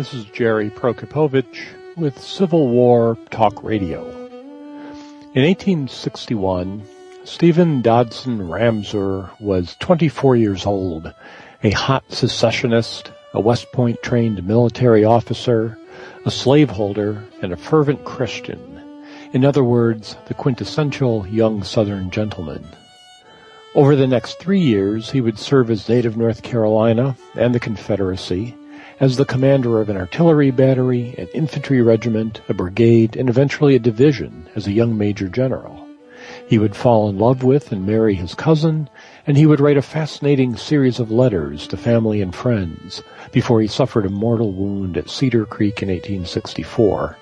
This is Jerry Prokopowicz with Civil War Talk Radio. In 1861, Stephen Dodson Ramseur was 24 years old, a hot secessionist, a West Point trained military officer, a slaveholder, and a fervent Christian. In other words, the quintessential young Southern gentleman. Over the next three years, he would serve as native North Carolina and the Confederacy, as the commander of an artillery battery, an infantry regiment, a brigade, and eventually a division as a young major general. He would fall in love with and marry his cousin, and he would write a fascinating series of letters to family and friends before he suffered a mortal wound at Cedar Creek in 1864.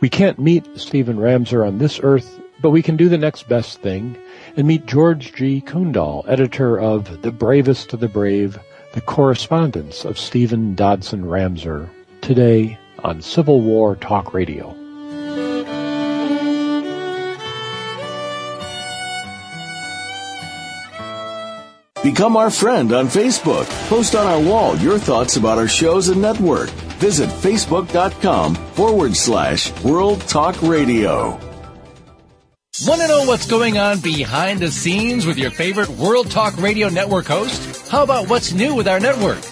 We can't meet Stephen Ramseur on this earth, but we can do the next best thing and meet George G. Kundahl, editor of The Bravest of the Brave, the correspondence of Stephen Dodson Ramseur, today on Civil War Talk Radio. Become our friend on Facebook. Post on our wall your thoughts about our shows and network. Visit facebook.com forward slash World Talk Radio. Want to know what's going on behind the scenes with your favorite World Talk Radio Network host? How about what's new with our network?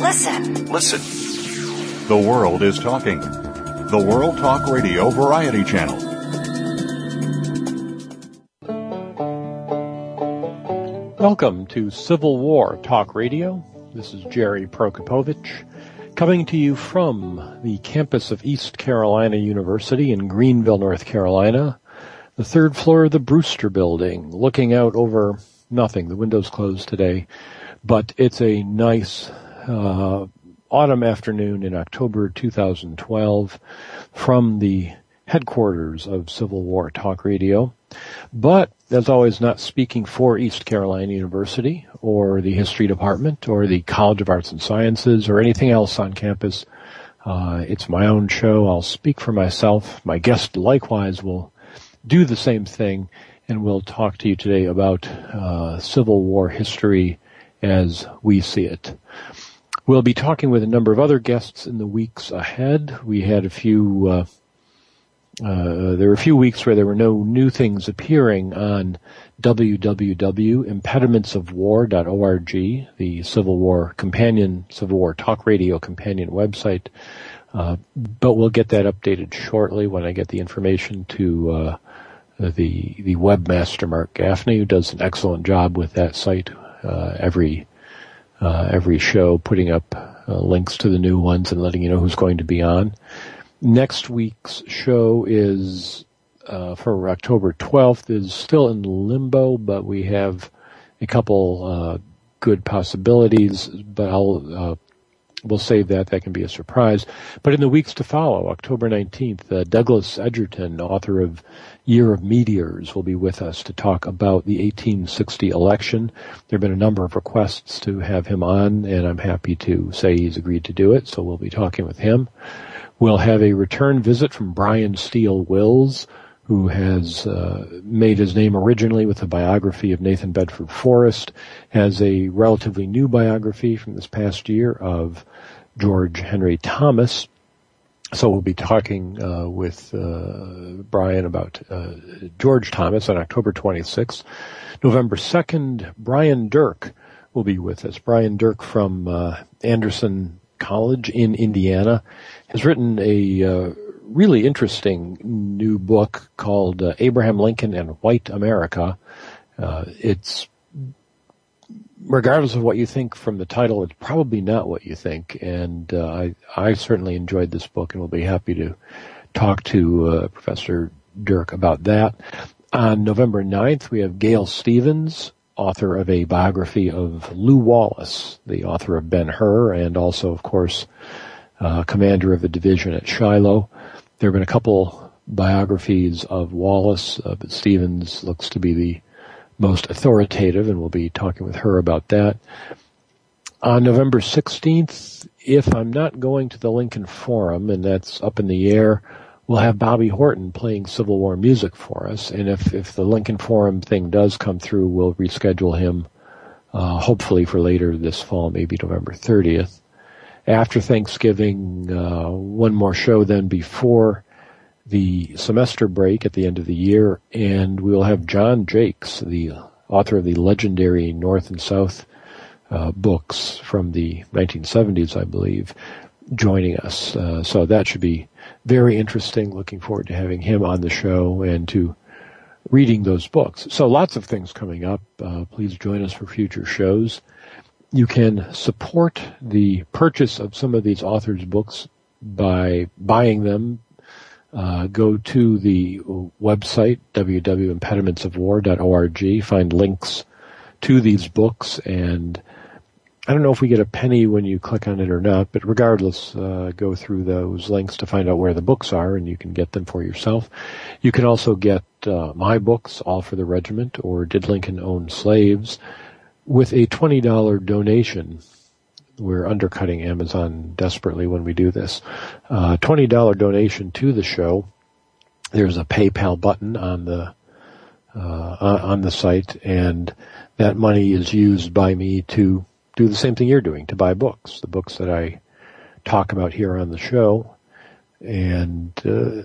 Listen. Listen. The world is talking. The World Talk Radio Variety Channel. Welcome to Civil War Talk Radio. This is Jerry Prokopowicz coming to you from the campus of East Carolina University in Greenville, North Carolina, the third floor of the Brewster Building, looking out over nothing. The window's closed today, but it's a nice uh, autumn afternoon in October 2012 from the headquarters of Civil War Talk Radio. But, as always, not speaking for East Carolina University or the History Department or the College of Arts and Sciences or anything else on campus. Uh, it's my own show. I'll speak for myself. My guest likewise will do the same thing and we'll talk to you today about uh, Civil War history as we see it. We'll be talking with a number of other guests in the weeks ahead. We had a few, uh, uh, there were a few weeks where there were no new things appearing on www.impedimentsofwar.org, the Civil War companion, Civil War Talk Radio companion website. Uh, but we'll get that updated shortly when I get the information to uh, the the webmaster Mark Gaffney, who does an excellent job with that site uh, every uh, every show, putting up uh, links to the new ones and letting you know who's going to be on. Next week's show is uh, for October 12th is still in limbo, but we have a couple uh, good possibilities. But I'll uh, we'll save that. That can be a surprise. But in the weeks to follow, October 19th, uh, Douglas Egerton, author of Year of Meteors, will be with us to talk about the 1860 election. There have been a number of requests to have him on, and I'm happy to say he's agreed to do it, so we'll be talking with him. We'll have a return visit from Brian Steele Wills, who has uh, made his name originally with a biography of Nathan Bedford Forrest, has a relatively new biography from this past year of George Henry Thomas. So we'll be talking uh, with uh, Brian about uh, George Thomas on October 26th. November 2nd, Brian Dirck will be with us. Brian Dirck from uh, Anderson College in Indiana, has written a uh, really interesting new book called uh, Abraham Lincoln and White America. Uh, it's regardless of what you think from the title, it's probably not what you think. And uh, I, I certainly enjoyed this book, and will be happy to talk to uh, Professor Dirck about that. On November 9th, we have Gail Stephens, author of a biography of Lew Wallace, the author of Ben Hur, and also, of course, uh, commander of the division at Shiloh. There have been a couple biographies of Wallace, uh, but Stephens looks to be the most authoritative, and we'll be talking with her about that. On November 16th, if I'm not going to the Lincoln Forum, and that's up in the air, we'll have Bobby Horton playing Civil War music for us. And if, if the Lincoln Forum thing does come through, we'll reschedule him, uh, hopefully for later this fall, maybe November 30th. After Thanksgiving, uh, one more show then before the semester break at the end of the year, and we'll have John Jakes, the author of the legendary North and South uh, books from the 1970s, I believe, joining us. Uh, so that should be very interesting. Looking forward to having him on the show and to reading those books. So lots of things coming up. Uh, please join us for future shows. You can support the purchase of some of these authors' books by buying them uh, go to the website www.impedimentsofwar.org, find links to these books, and I don't know if we get a penny when you click on it or not, but regardless, uh, go through those links to find out where the books are, and you can get them for yourself. You can also get uh, my books, All for the Regiment, or Did Lincoln Own Slaves, with a $20 donation we're undercutting Amazon desperately when we do this. Uh, $20 donation to the show. There's a PayPal button on the uh, on the site, and that money is used by me to do the same thing you're doing to buy books, the books that I talk about here on the show, and uh,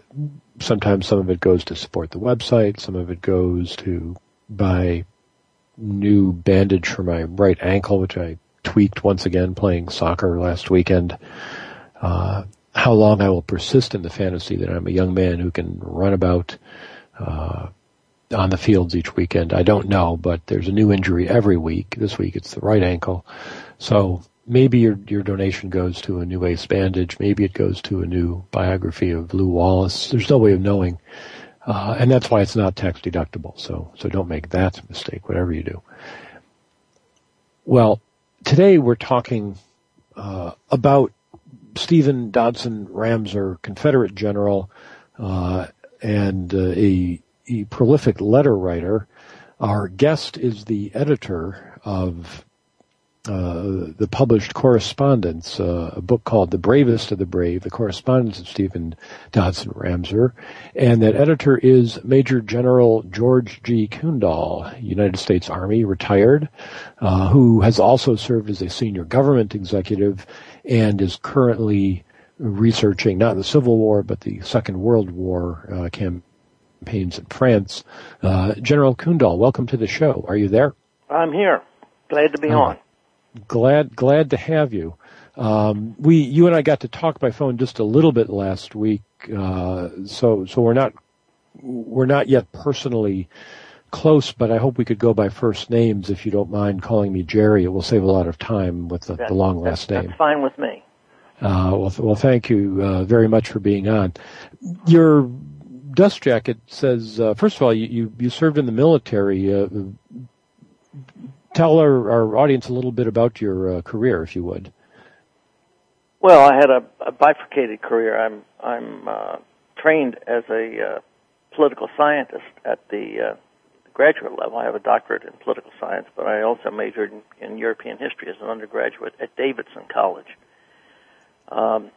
sometimes some of it goes to support the website, some of it goes to buy new bandage for my right ankle, which I tweaked once again playing soccer last weekend. Uh, how long I will persist in the fantasy that I'm a young man who can run about uh, on the fields each weekend, I don't know. But there's a new injury every week. This week it's the right ankle, so maybe your your donation goes to a new ace bandage. Maybe it goes to a new biography of Lew Wallace. There's no way of knowing. Uh, and that's why it's not tax deductible. So, so don't make that mistake, whatever you do. Well, today we're talking uh, about Stephen Dodson Ramseur, Confederate general uh, and uh, a, a, prolific letter writer. Our guest is the editor of uh, the published correspondence, uh, a book called The Bravest of the Brave, the correspondence of Stephen Dodson Ramseur. And that editor is Major General George G. Kundahl, United States Army, retired, uh, who has also served as a senior government executive and is currently researching not the Civil War, but the Second World War uh, campaigns in France. Uh, General Kundahl, welcome to the show. Are you there? I'm here. Glad to be on glad glad to have you. Um, we you and I got to talk by phone just a little bit last week, uh, so so we're not we're not yet personally close, but I hope we could go by first names if you don't mind calling me Jerry. It will save a lot of time with the, that, the long last name. That's fine with me. Uh, well, th- well, thank you uh, very much for being on. Your dust jacket says, uh, first of all, you, you, you served in the military. Tell our, our audience a little bit about your uh, career, if you would. Well, I had a, a bifurcated career. I'm I'm uh, trained as a uh, political scientist at the uh, graduate level. I have a doctorate in political science, but I also majored in, in European history as an undergraduate at Davidson College. Um,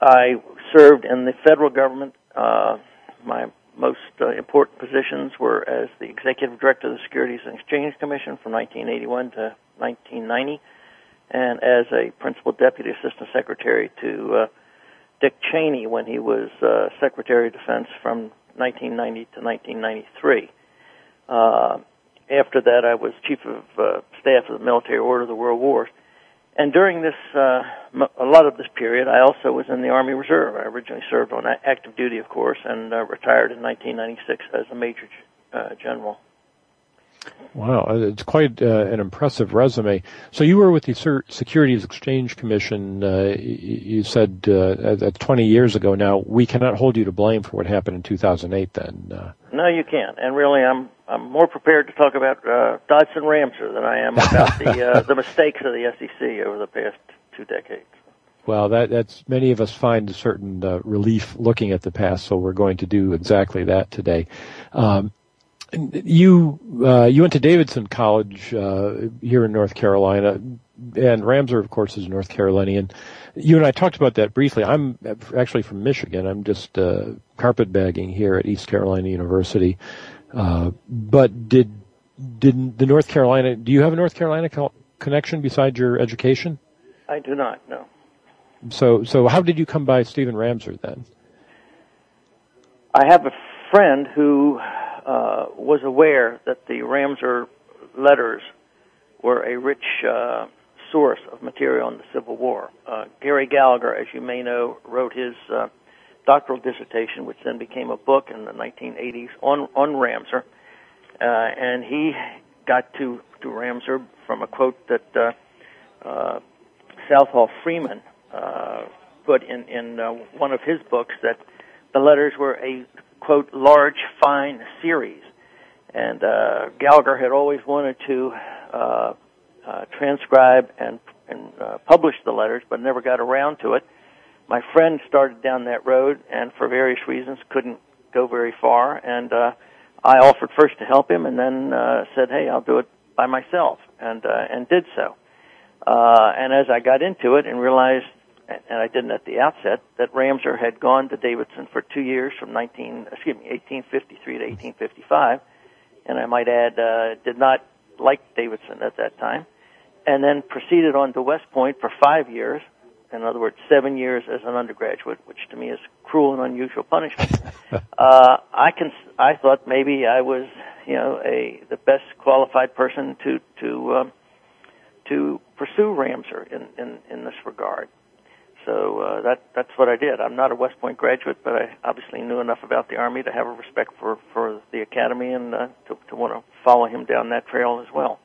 I served in the federal government. Uh, my most uh, important positions were as the executive director of the Securities and Exchange Commission from 1981 to 1990, and as a principal deputy assistant secretary to uh, Dick Cheney when he was uh, Secretary of Defense from 1990 to 1993. Uh, after that, I was chief of uh, staff of the military order of the world wars, and during this, uh, a lot of this period, I also was in the Army Reserve. I originally served on active duty, of course, and uh, retired in 1996 as a Major uh, General. Wow, uh, it's quite uh, an impressive resume. So you were with the Securities Exchange Commission. Uh, you said uh, that's 20 years ago now. We cannot hold you to blame for what happened in 2008. Then. Uh. No, you can't. And really, I'm I'm more prepared to talk about uh, Dodson Ramseur than I am about the the mistakes of the SEC over the past two decades. Well, that, that's many of us find a certain relief looking at the past, so we're going to do exactly that today. Um, you uh, you went to Davidson College uh, here in North Carolina, and Ramseur, of course, is North Carolinian. You and I talked about that briefly. I'm actually from Michigan. I'm just uh, carpetbagging here at East Carolina University. Uh, but did did the North Carolina? Do you have a North Carolina co- connection besides your education? I do not. No. So so how did you come by Stephen Ramseur then? I have a friend who uh, was aware that the Ramseur letters were a rich uh, source of material in the Civil War. Uh, Gary Gallagher, as you may know, wrote his uh, doctoral dissertation, which then became a book in the 1980s on on Ramseur, uh, and he got to to Ramseur from a quote that uh, uh, Southall Freeman uh, put in in one of his books that the letters were a quote large fine series, and uh, Gallagher had always wanted to uh, uh, transcribe and and uh, publish the letters, but never got around to it. My friend started down that road, and for various reasons couldn't go very far. And uh, I offered first to help him, and then uh, said, "Hey, I'll do it by myself," and uh, and did so. Uh, and as I got into it and realized and I didn't at the outset, that Ramseur had gone to Davidson for two years from 19, excuse me, 1853 to 1855, and I might add, uh, did not like Davidson at that time, and then proceeded on to West Point for five years. In other words, seven years as an undergraduate, which to me is cruel and unusual punishment. uh, I can, I thought maybe I was, you know, a the best qualified person to to um, to pursue Ramseur in, in in this regard. So uh, that that's what I did. I'm not a West Point graduate, but I obviously knew enough about the Army to have a respect for for the Academy and uh, to to want to follow him down that trail as well.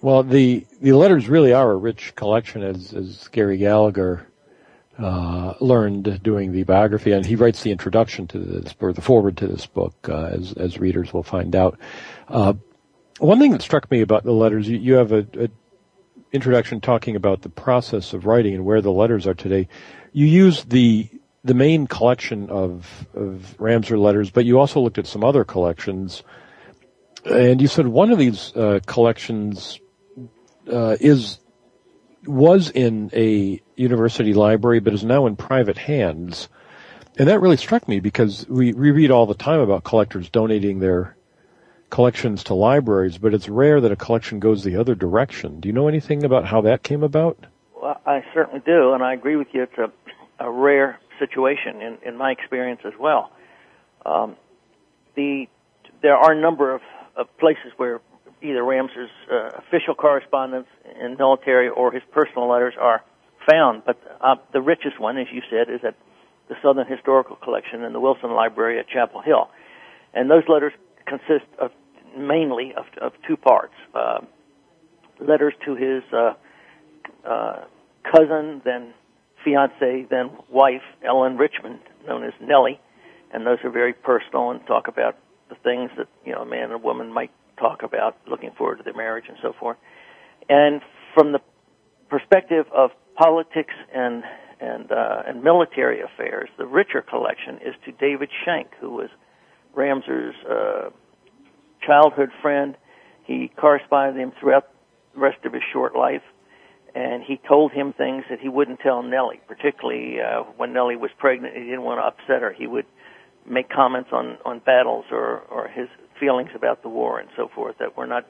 Well, the the letters really are a rich collection, as as Gary Gallagher uh, learned doing the biography, and he writes the introduction to this or the foreword to this book, uh, as as readers will find out. Uh, one thing that struck me about the letters, you, you have a, a introduction talking about the process of writing and where the letters are today, you used the the main collection of of Ramseur letters, but you also looked at some other collections, and you said one of these uh, collections uh, is was in a university library, but is now in private hands, and that really struck me because we we read all the time about collectors donating their collections to libraries, but it's rare that a collection goes the other direction. Do you know anything about how that came about? Well, I certainly do, and I agree with you. It's a, a rare situation in, in my experience as well. Um, the there are a number of, of places where either Ramseur's uh, official correspondence in military or his personal letters are found, but uh, the richest one, as you said, is at the Southern Historical Collection in the Wilson Library at Chapel Hill. And those letters consist of mainly of, of two parts. Uh, letters to his uh, uh, cousin, then fiance, then wife, Ellen Richmond, known as Nellie, and those are very personal and talk about the things that you know a man and a woman might talk about, looking forward to their marriage and so forth. And from the perspective of politics and and uh, and military affairs, the richer collection is to David Schenck, who was Ramseur's uh, childhood friend. He corresponded with him throughout the rest of his short life, and he told him things that he wouldn't tell Nellie, particularly uh, when Nellie was pregnant. He didn't want to upset her. He would make comments on on battles or or his feelings about the war and so forth that were not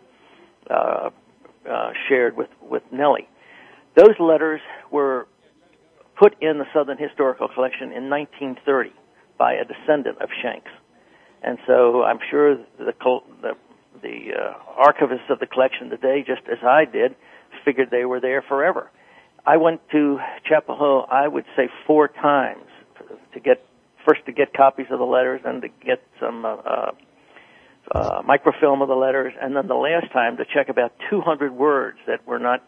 uh, uh, shared with with Nellie. Those letters were put in the Southern Historical Collection in 1930 by a descendant of Schenck's. And so I'm sure the the, the uh, archivists of the collection today, just as I did, figured they were there forever. I went to Chapel Hill, I would say four times to get first to get copies of the letters and to get some uh, uh, uh, microfilm of the letters, and then the last time to check about 200 words that were not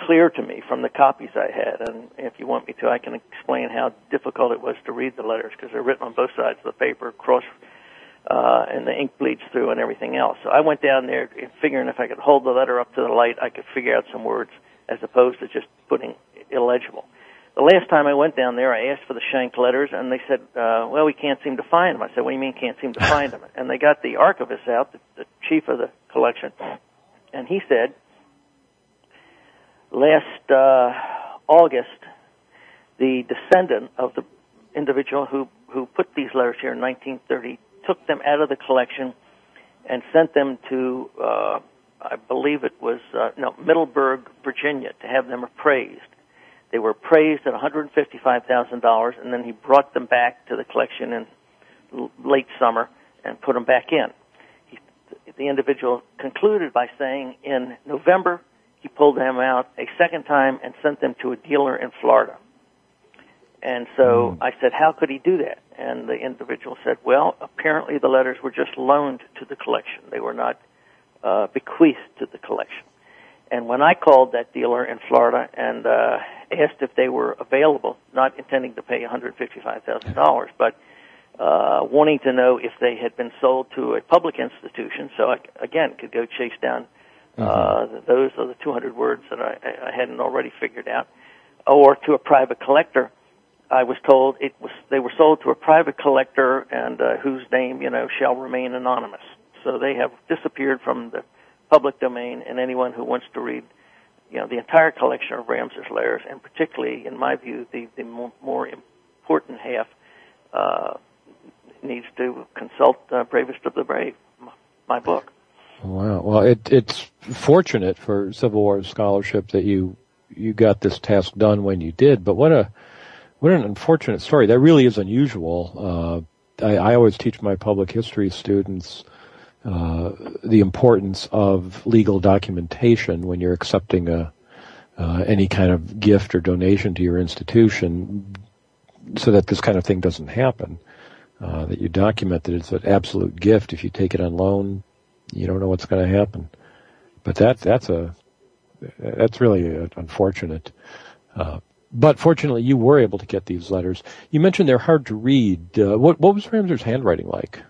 clear to me from the copies I had. And if you want me to, I can explain how difficult it was to read the letters because they're written on both sides of the paper, cross, uh, and the ink bleeds through and everything else. So I went down there figuring if I could hold the letter up to the light, I could figure out some words as opposed to just putting illegible. The last time I went down there, I asked for the Schenck letters, and they said, uh, "Well, we can't seem to find them." I said, "What do you mean can't seem to find them?" And they got the archivist out, the, the chief of the collection, and he said, "Last uh, August, the descendant of the individual who who put these letters here in 1930 took them out of the collection and sent them to, uh, I believe it was uh, no Middleburg, Virginia, to have them appraised." They were appraised at $155,000, and then he brought them back to the collection in late summer and put them back in. He, the individual concluded by saying in November he pulled them out a second time and sent them to a dealer in Florida. And so mm. I said, how could he do that? And the individual said, well, apparently the letters were just loaned to the collection. They were not uh, bequeathed to the collection. And when I called that dealer in Florida and uh, asked if they were available, not intending to pay $155,000, but uh, wanting to know if they had been sold to a public institution, so I again could go chase down uh, mm-hmm. those are the 200 words that I, I hadn't already figured out, or to a private collector. I was told it was they were sold to a private collector and uh, whose name you know shall remain anonymous. So they have disappeared from the public domain, and anyone who wants to read, you know, the entire collection of Ramseur's letters, and particularly, in my view, the the more, more important half, uh, needs to consult uh, Bravest of the Brave, my book. Wow. Well, it, it's fortunate for Civil War scholarship that you you got this task done when you did. But what a what an unfortunate story. That really is unusual. Uh, I, I always teach my public history students uh, the importance of legal documentation when you're accepting a uh, any kind of gift or donation to your institution, so that this kind of thing doesn't happen. Uh, that you document that it's an absolute gift. If you take it on loan, you don't know what's going to happen. But that that's a that's really unfortunate. Uh, but fortunately, you were able to get these letters. You mentioned they're hard to read. Uh, what what was Ramseur's handwriting like?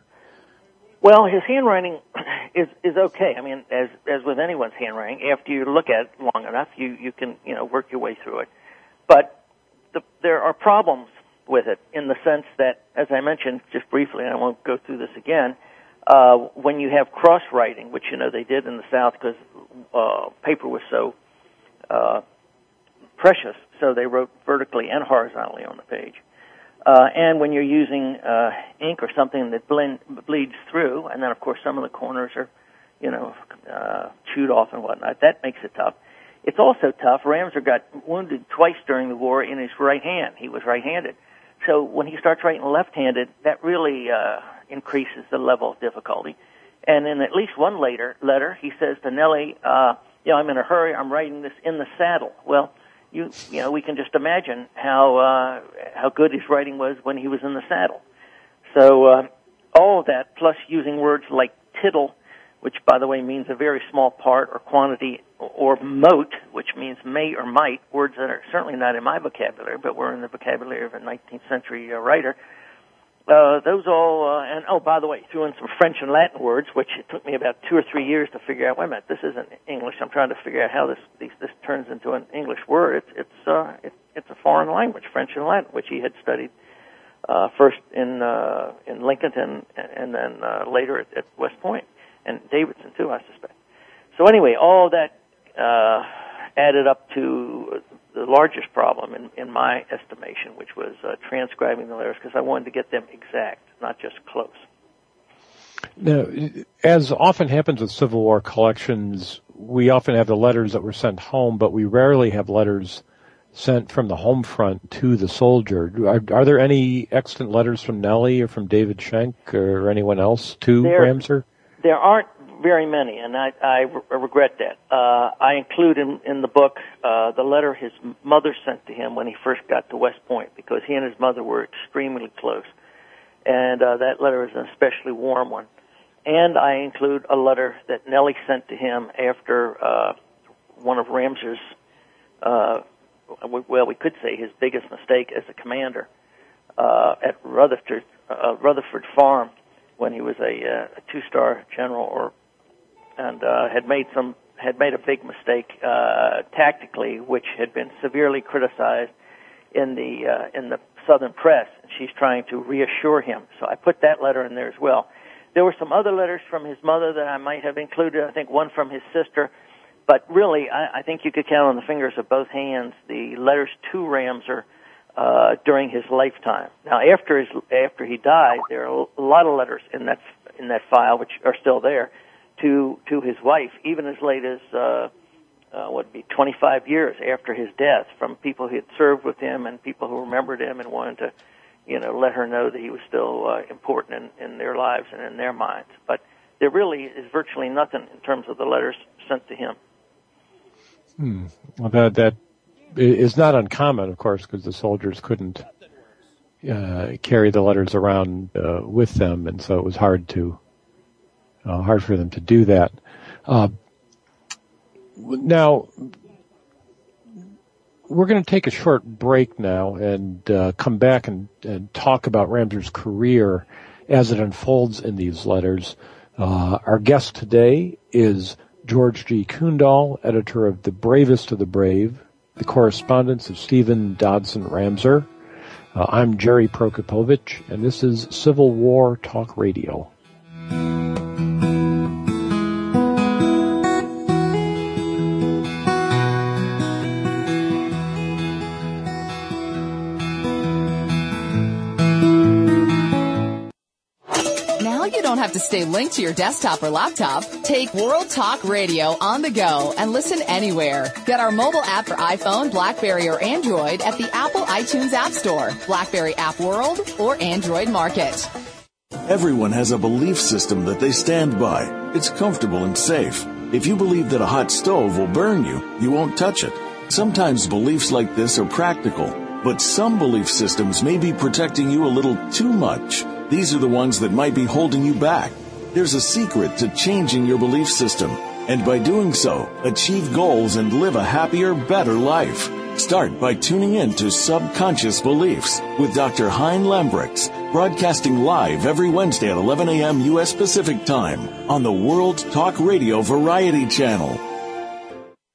Well, his handwriting is is okay. I mean, as as with anyone's handwriting, after you look at it long enough, you you can you know work your way through it. But the, there are problems with it in the sense that, as I mentioned just briefly, and I won't go through this again. Uh, when you have cross writing, which you know they did in the South because uh, paper was so uh, precious, so they wrote vertically and horizontally on the page. Uh, and when you're using uh, ink or something that blend, bleeds through, and then of course some of the corners are, you know, uh, chewed off and whatnot, that makes it tough. It's also tough. Ramseur got wounded twice during the war in his right hand. He was right-handed. So when he starts writing left-handed, that really uh, increases the level of difficulty. And in at least one later letter, he says to Nellie, uh, you know, I'm in a hurry. I'm writing this in the saddle. Well, you you know we can just imagine how uh, how good his writing was when he was in the saddle. So uh, all of that, plus using words like tittle, which by the way means a very small part or quantity, or mote, which means may or might, words that are certainly not in my vocabulary, but were in the vocabulary of a 19th century uh, writer. Uh, those all, uh, and oh, by the way, threw in some French and Latin words, which it took me about two or three years to figure out. Wait a minute, this isn't English. I'm trying to figure out how this these, this turns into an English word. It's it's uh, it, it's a foreign language, French and Latin, which he had studied uh, first in uh, in Lincoln and and then uh, later at, at West Point and Davidson too, I suspect. So anyway, all that uh, added up to the largest problem in, in my estimation, which was uh, transcribing the letters because I wanted to get them exact, not just close. Now, as often happens with Civil War collections, we often have the letters that were sent home, but we rarely have letters sent from the home front to the soldier. Are, are there any extant letters from Nellie or from David Schenck or anyone else to there, Ramseur? There aren't very many, and I, I re- regret that. Uh, I include in, in the book uh, the letter his mother sent to him when he first got to West Point, because he and his mother were extremely close, and uh, that letter is an especially warm one. And I include a letter that Nellie sent to him after uh, one of Ramseur's, uh, well, we could say his biggest mistake as a commander uh, at Rutherford, uh, Rutherford Farm when he was a, uh, a two-star general, or and uh, had made some had made a big mistake uh, tactically, which had been severely criticized in the uh, in the Southern press. She's trying to reassure him. So I put that letter in there as well. There were some other letters from his mother that I might have included. I think one from his sister. But really, I, I think you could count on the fingers of both hands the letters to Ramseur uh, during his lifetime. Now, after his after he died, there are a lot of letters in that in that file which are still there to to his wife, even as late as uh, uh, what be 25 years after his death, from people who had served with him and people who remembered him and wanted to, you know, let her know that he was still uh, important in, in their lives and in their minds. But there really is virtually nothing in terms of the letters sent to him. Hmm. Well, that that is not uncommon, of course, because the soldiers couldn't uh, carry the letters around uh, with them, and so it was hard to uh, hard for them to do that. Uh, now, we're going to take a short break now and uh, come back and, and, talk about Ramseur's career as it unfolds in these letters. Uh, our guest today is George G. Kundahl, editor of The Bravest of the Brave, the correspondence of Stephen Dodson Ramseur. Uh, I'm Jerry Prokopowicz, and this is Civil War Talk Radio. Stay linked to your desktop or laptop. Take World Talk Radio on the go and listen anywhere. Get our mobile app for iPhone, Blackberry, or Android at the Apple iTunes App Store, Blackberry App World, or Android Market. Everyone has a belief system that they stand by. It's comfortable and safe. If you believe that a hot stove will burn you, you won't touch it. Sometimes beliefs like this are practical, but some belief systems may be protecting you a little too much. These are the ones that might be holding you back. There's a secret to changing your belief system, and by doing so, achieve goals and live a happier, better life. Start by tuning in to Subconscious Beliefs with Dr. Hein Lambrix, broadcasting live every Wednesday at 11 a.m. U.S. Pacific Time on the World Talk Radio Variety Channel.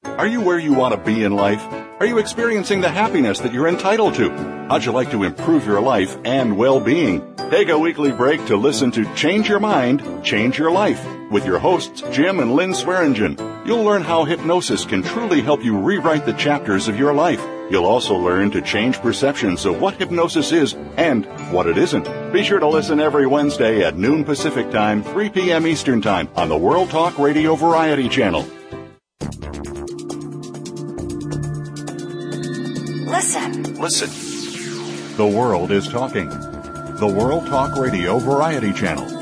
Are you where you want to be in life? Are you experiencing the happiness that you're entitled to? How'd you like to improve your life and well-being? Take a weekly break to listen to Change Your Mind, Change Your Life with your hosts Jim and Lynn Swearingen. You'll learn how hypnosis can truly help you rewrite the chapters of your life. You'll also learn to change perceptions of what hypnosis is and what it isn't. Be sure to listen every Wednesday at noon Pacific Time, 3 p.m. Eastern Time on the World Talk Radio Variety Channel. Listen. Listen. The world is talking the World Talk Radio Variety Channel.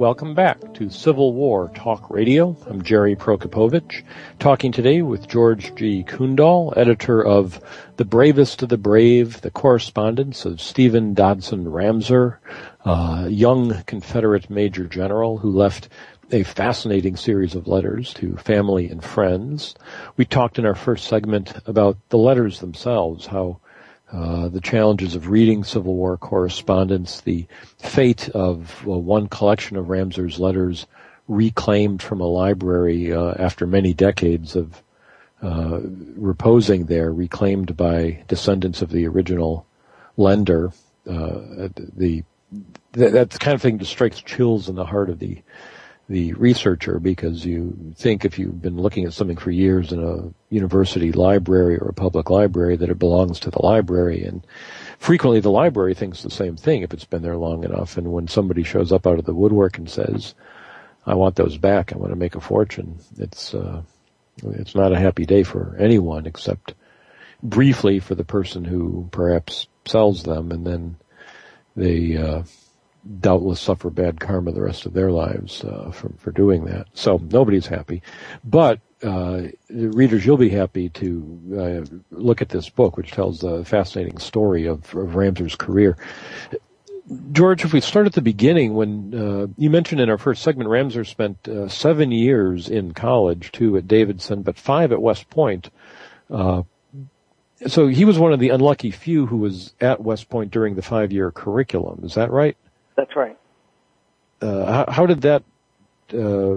Welcome back to Civil War Talk Radio. I'm Jerry Prokopowicz, talking today with George G. Kundahl, editor of The Bravest of the Brave, the correspondence of Stephen Dodson Ramseur, a young Confederate Major General who left a fascinating series of letters to family and friends. We talked in our first segment about the letters themselves, how uh, the challenges of reading Civil War correspondence, the fate of well, one collection of Ramseur's letters reclaimed from a library uh, after many decades of uh, reposing there, reclaimed by descendants of the original lender. Uh, the, that kind of thing just strikes chills in the heart of the the researcher because you think if you've been looking at something for years in a university library or a public library that it belongs to the library. And frequently the library thinks the same thing if it's been there long enough. And when somebody shows up out of the woodwork and says I want those back. I want to make a fortune it's uh, it's not a happy day for anyone except briefly for the person who perhaps sells them. And then they uh, doubtless suffer bad karma the rest of their lives uh, for for doing that. So nobody's happy, but uh, readers, you'll be happy to uh, look at this book, which tells a fascinating story of, of Ramseur's career. George, if we start at the beginning, when uh, you mentioned in our first segment, Ramseur spent uh, seven years in college, two at Davidson, but five at West Point. Uh, so he was one of the unlucky few who was at West Point during the five-year curriculum. Is that right? That's right. Uh, how, how, did that? Uh,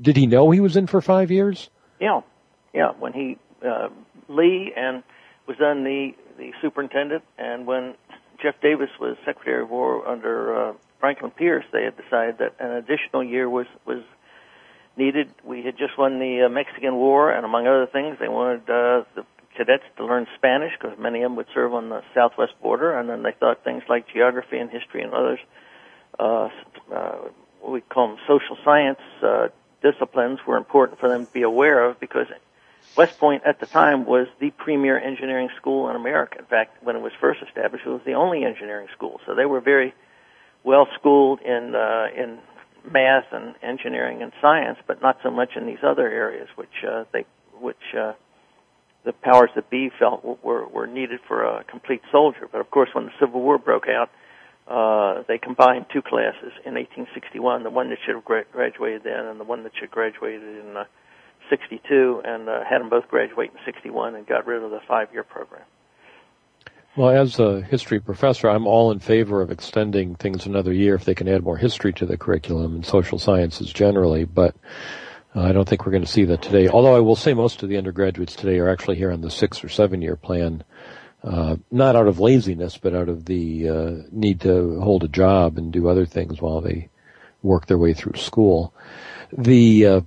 did he know he was in for five years? Yeah, yeah. When he uh, Lee and was then the the superintendent, and when Jeff Davis was Secretary of War under uh, Franklin Pierce, they had decided that an additional year was was needed. We had just won the uh, Mexican War, and among other things, they wanted uh, the cadets to learn Spanish because many of them would serve on the southwest border, and then they thought things like geography and history and others, uh, uh, we call them social science uh, disciplines, were important for them to be aware of because West Point at the time was the premier engineering school in America. In fact, when it was first established, it was the only engineering school. So they were very well schooled in uh, in math and engineering and science, but not so much in these other areas, which uh, they which uh, the powers that be felt were were needed for a complete soldier. But of course, when the Civil War broke out, uh, they combined two classes in 1861: the one that should have graduated then, and the one that should have graduated in uh, 62 and uh, had them both graduate in 61 and got rid of the five year program. Well, as a history professor, I'm all in favor of extending things another year if they can add more history to the curriculum and social sciences generally, but I don't think we're going to see that today. Although I will say most of the undergraduates today are actually here on the six or seven year plan, uh, not out of laziness, but out of the uh, need to hold a job and do other things while they work their way through school. The uh,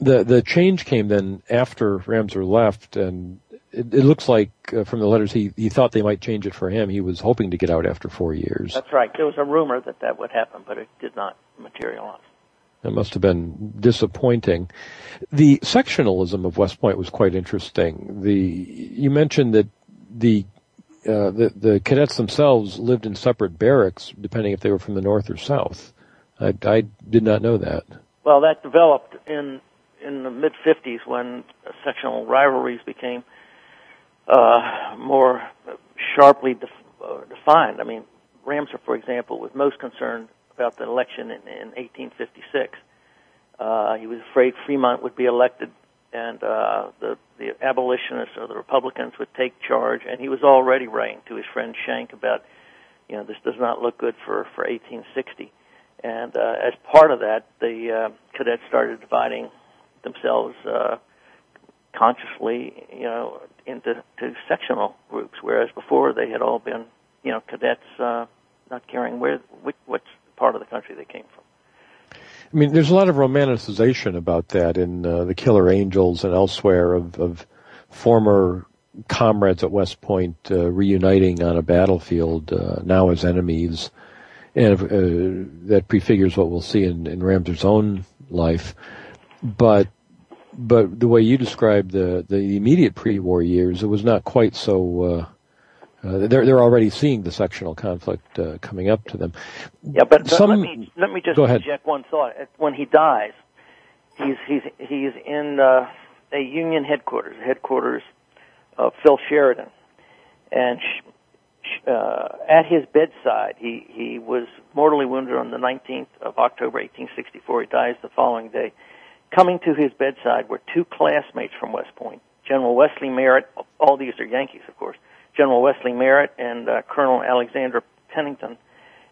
the the change came then after Ramseur left, and it, it looks like uh, from the letters he he thought they might change it for him. He was hoping to get out after four years. That's right. There was a rumor that that would happen, but it did not materialize. That must have been disappointing. The sectionalism of West Point was quite interesting. The you mentioned that the uh, the, the cadets themselves lived in separate barracks, depending if they were from the north or south. I, I did not know that. Well, that developed in in the mid 50s when sectional rivalries became uh, more sharply def- uh, defined. I mean, Ramseur, for example, was most concerned about the election in, in 1856. Uh, he was afraid Fremont would be elected and uh, the the abolitionists or the Republicans would take charge. And he was already writing to his friend Schenck about, you know, this does not look good for for 1860. And uh, as part of that, the uh, cadets started dividing themselves uh, consciously, you know, into to sectional groups, whereas before they had all been, you know, cadets uh, not caring where which, what part of the country they came from. I mean, there's a lot of romanticization about that in uh, the Killer Angels and elsewhere of, of former comrades at West Point uh, reuniting on a battlefield uh, now as enemies, and uh, that prefigures what we'll see in, in Ramseur's own life but but the way you described the the immediate pre-war years, it was not quite so. Uh, they're they're already seeing the sectional conflict uh, coming up to them. Yeah, but, but Some, let me let me just inject one thought. When he dies, he's he's he's in uh, a Union headquarters, headquarters of Phil Sheridan, and uh, at his bedside, he he was mortally wounded on the 19th of October, 1864. He dies the following day Coming to his bedside were two classmates from West Point, General Wesley Merritt. All these are Yankees, of course. General Wesley Merritt and uh, Colonel Alexander Pennington,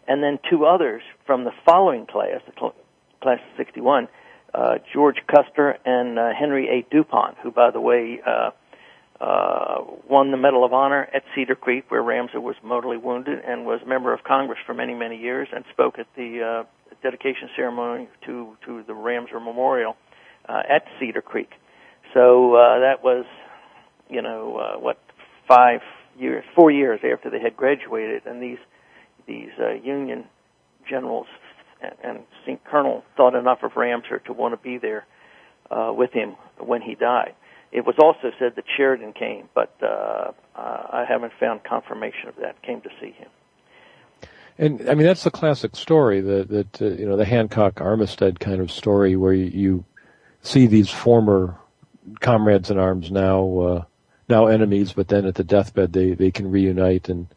and then two others from the following class, the cl- class of '61, uh, George Custer and uh, Henry A. Dupont, who, by the way, uh, uh, won the Medal of Honor at Cedar Creek, where Ramseur was mortally wounded, and was member of Congress for many, many years, and spoke at the uh, dedication ceremony to to the Ramseur Memorial uh, at Cedar Creek. So uh, that was, you know, uh, what five years, four years after they had graduated, and these these uh, Union generals and, and St. Colonel thought enough of Ramseur to want to be there uh, with him when he died. It was also said that Sheridan came, but uh, uh, I haven't found confirmation of that. Came to see him. And I mean that's the classic story that that uh, you know the Hancock Armistead kind of story where you, you see these former comrades in arms now uh, now enemies, but then at the deathbed they they can reunite and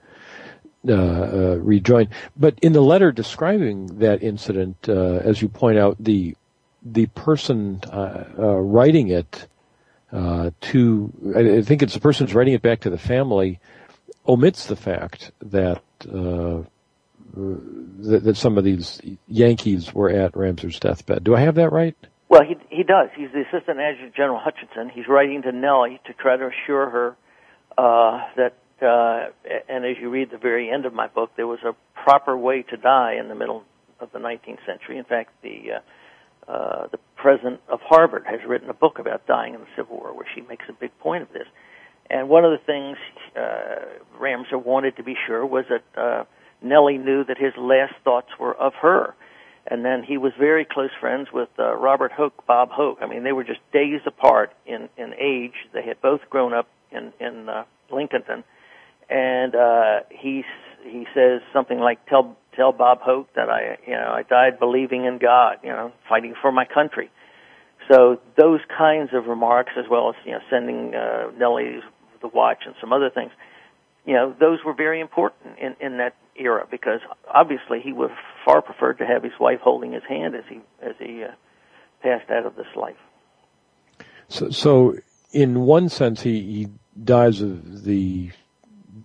uh, uh, rejoin. But in the letter describing that incident, uh, as you point out, the the person uh, uh, writing it to I think it's the person who's writing it back to the family omits the fact that that, that some of these Yankees were at Ramseur's deathbed. Do I have that right? Well, he he does. He's the assistant adjutant general Hutchinson. He's writing to Nellie to try to assure her uh, that, uh, and as you read the very end of my book, there was a proper way to die in the middle of the 19th century. In fact, the uh, uh, the president of Harvard has written a book about dying in the Civil War, where she makes a big point of this. And one of the things uh, Ramseur wanted to be sure was that uh, Nellie knew that his last thoughts were of her. And then he was very close friends with uh, Robert Hoke, Bob Hoke. I mean, they were just days apart in in age. They had both grown up in in uh, Lincolnton, and uh, he he says something like, "Tell tell Bob Hoke that I you know I died believing in God, you know, fighting for my country." So those kinds of remarks, as well as you know, sending uh, Nellie the watch and some other things, you know, those were very important in in that era because obviously he would far preferred to have his wife holding his hand as he as he uh, passed out of this life. So, so in one sense, he, he dies of the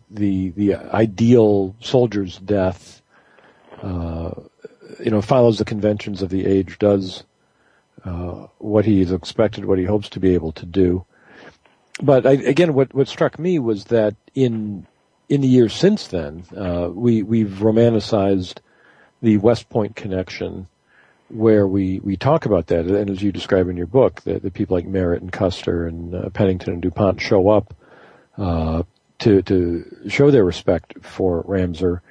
the the ideal soldier's death. Uh, you know, follows the conventions of the age, does uh, what he is expected, what he hopes to be able to do. But I, again, what what struck me was that in in the years since then, uh, we we've romanticized the West Point connection, where we we talk about that, and as you describe in your book, that the people like Merritt and Custer and uh, Pennington and Dupont show up uh, to to show their respect for Ramseur,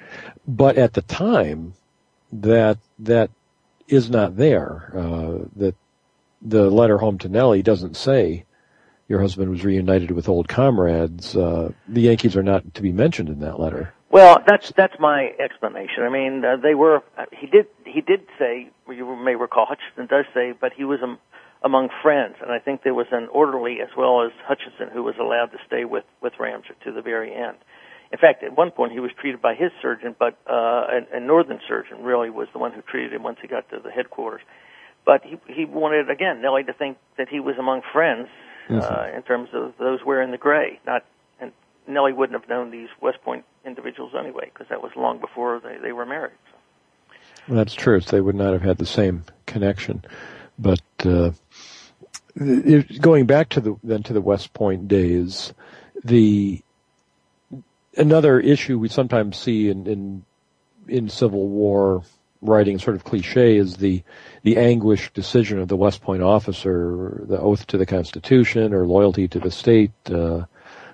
but at the time, that that is not there. Uh, that the letter home to Nellie doesn't say your husband was reunited with old comrades. Uh, the Yankees are not to be mentioned in that letter. Well, that's that's my explanation. I mean, uh, they were. Uh, he did he did say you may recall Hutchinson does say, but he was um, among friends, and I think there was an orderly as well as Hutchinson who was allowed to stay with with Ramseur to the very end. In fact, at one point he was treated by his surgeon, but uh, a, a northern surgeon really was the one who treated him once he got to the headquarters. But he he wanted again Nellie to think that he was among friends mm-hmm. uh, in terms of those wearing the gray. Not, and Nellie wouldn't have known these West Point individuals anyway, because that was long before they, they were married. So. Well, that's true. They would not have had the same connection. But uh, going back to the then to the West Point days, the another issue we sometimes see in in, in Civil War writing, sort of cliche, is the the anguished decision of the West Point officer, the oath to the Constitution or loyalty to the state, uh,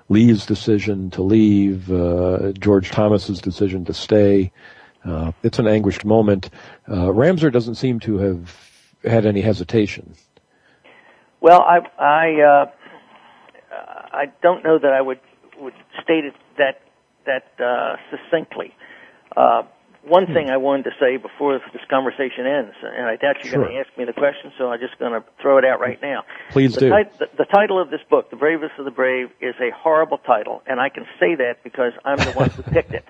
Lee's decision to leave, uh, George Thomas's decision to stay. Uh, it's an anguished moment. Uh, Ramseur doesn't seem to have had any hesitation. Well, I I uh, I don't know that I would would state it that that uh, succinctly. One thing I wanted to say before this conversation ends, and I doubt you're sure. going to ask me the question, so I'm just going to throw it out right now. Please the do. The, the, title of this book, The Bravest of the Brave, is a horrible title, and I can say that because I'm the one who picked it.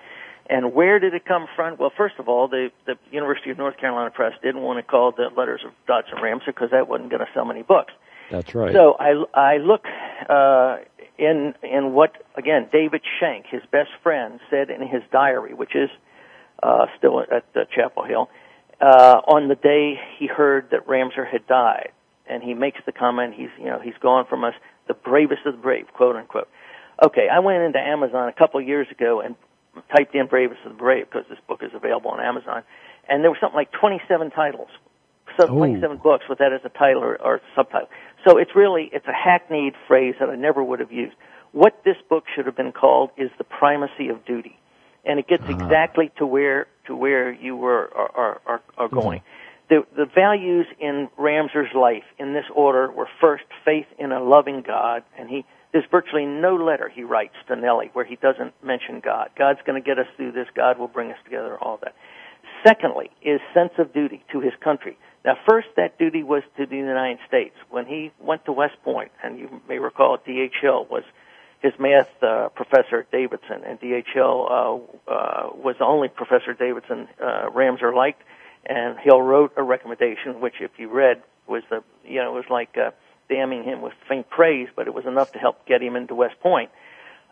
And where did it come from? Well, first of all, the, the University of North Carolina Press didn't want to call the letters of Dodson Ramseur because that wasn't going to sell many books. That's right. So I, I look uh, in in what again David Schenck, his best friend, said in his diary, which is uh, still at uh, Chapel Hill, uh, on the day he heard that Ramseur had died, and he makes the comment, he's you know he's gone from us, the bravest of the brave, quote unquote. Okay, I went into Amazon a couple of years ago and typed in "bravest of the brave" because this book is available on Amazon, and there were something like 27 titles, so 27 books with that as a title or, or subtitle. So it's really it's a hackneyed phrase that I never would have used. What this book should have been called is the primacy of duty and it gets uh-huh. exactly to where to where you were are are, are going. Mm-hmm. the, the values in Ramseur's life in this order were first faith in a loving God, and he there's virtually no letter he writes to Nellie where he doesn't mention God. God's going to get us through this. God will bring us together. All that. Secondly, is sense of duty to his country. Now, first, that duty was to the United States. When he went to West Point, and you may recall D.H. Hill was his math uh, professor at Davidson, and D.H. Hill uh, uh, was the only Professor Davidson uh, Ramseur liked and Hill wrote a recommendation, which, if you read, was the you know it was like uh, damning him with faint praise, but it was enough to help get him into West Point.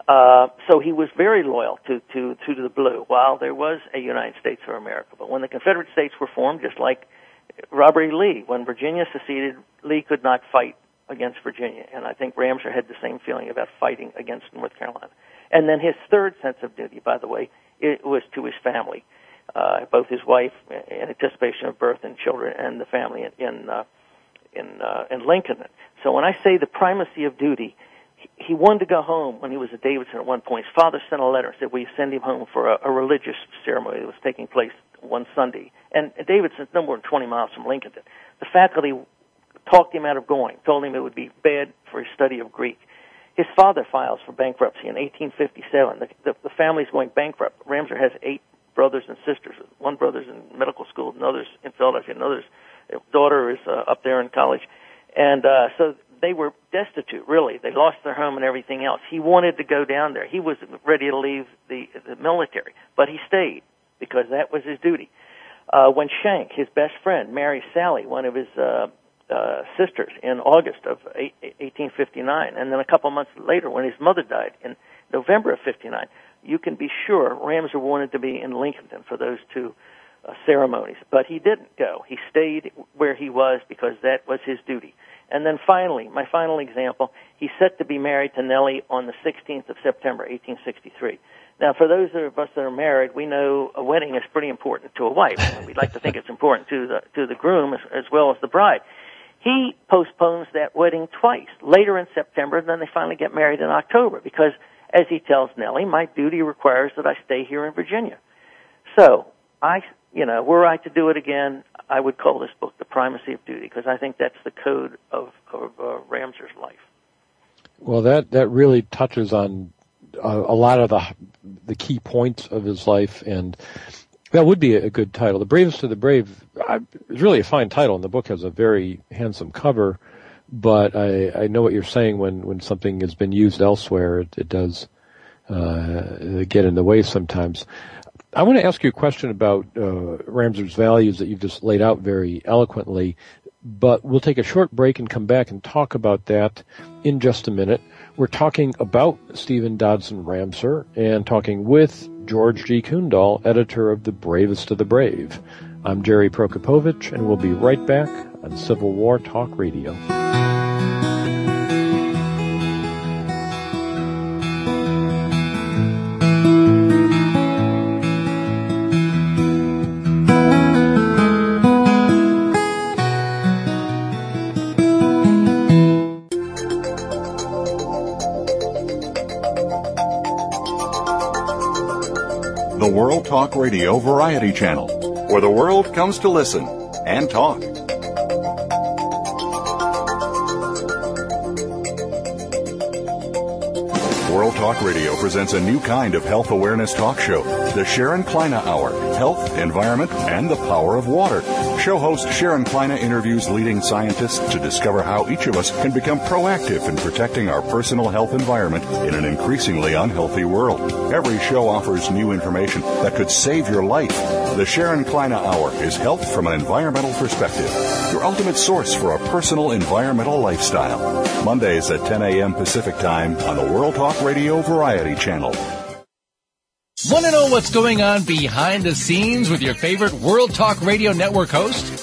Uh, so he was very loyal to, to, to the blue, while there was a United States of America. But when the Confederate States were formed, just like Robert E. Lee, when Virginia seceded, Lee could not fight against Virginia. And I think Ramseur had the same feeling about fighting against North Carolina. And then his third sense of duty, by the way, it was to his family uh, both his wife in anticipation of birth and children and the family in in uh, in, uh, in Lincoln. So when I say the primacy of duty, he wanted to go home when he was at Davidson at one point. His father sent a letter and said, "Will you send him home for a, a religious ceremony that was taking place one Sunday?" And Davidson's no more than 20 miles from Lincoln. The faculty talked him out of going, told him it would be bad for his study of Greek. His father files for bankruptcy in 1857. The, the, the family's going bankrupt. Ramseur has eight brothers and sisters. One brother's in medical school, another's in Philadelphia, another's daughter is uh, up there in college, and uh, so they were destitute. Really, they lost their home and everything else. He wanted to go down there. He was ready to leave the the military, but he stayed because that was his duty. Uh, when Schenck, his best friend, marries Sally, one of his uh, uh, sisters, in August of 1859, and then a couple months later, when his mother died in November of 59, you can be sure Ramseur wanted to be in Lincoln for those two uh, ceremonies, but he didn't go. He stayed where he was because that was his duty. And then finally, my final example, he's set to be married to Nellie on the 16th of September, 1863. Now, for those of us that are married, we know a wedding is pretty important to a wife. We'd like to think it's important to the to the groom as, as well as the bride. He postpones that wedding twice, later in September, and then they finally get married in October because as he tells Nellie, my duty requires that I stay here in Virginia. So, I, you know, were I to do it again, I would call this book The Primacy of Duty because I think that's the code of, of uh, Ramseur's life. Well, that, that really touches on uh, a lot of the, the key points of his life and that would be a good title. The Bravest of the Brave is really a fine title, and the book has a very handsome cover but I, I know what you're saying when, when something has been used elsewhere, it, it does uh, get in the way sometimes. I want to ask you a question about uh, Ramseur's values that you've just laid out very eloquently, but we'll take a short break and come back and talk about that in just a minute. We're talking about Stephen Dodson Ramseur and talking with George G. Kundahl, editor of The Bravest of the Brave. I'm Jerry Prokopowicz, and we'll be right back on Civil War Talk Radio. Talk Radio Variety Channel, where the world comes to listen and talk. World Talk Radio presents a new kind of health awareness talk show, the Sharon Kleyne Hour Health, Environment, and the Power of Water. Show host Sharon Kleyne interviews leading scientists to discover how each of us can become proactive in protecting our personal health environment in an increasingly unhealthy world. Every show offers new information that could save your life. The Sharon Kleyne Hour is health from an environmental perspective, your ultimate source for a personal environmental lifestyle. Mondays at 10 a.m. Pacific Time on the World Talk Radio Variety Channel. Want to know what's going on behind the scenes with your favorite World Talk Radio Network host?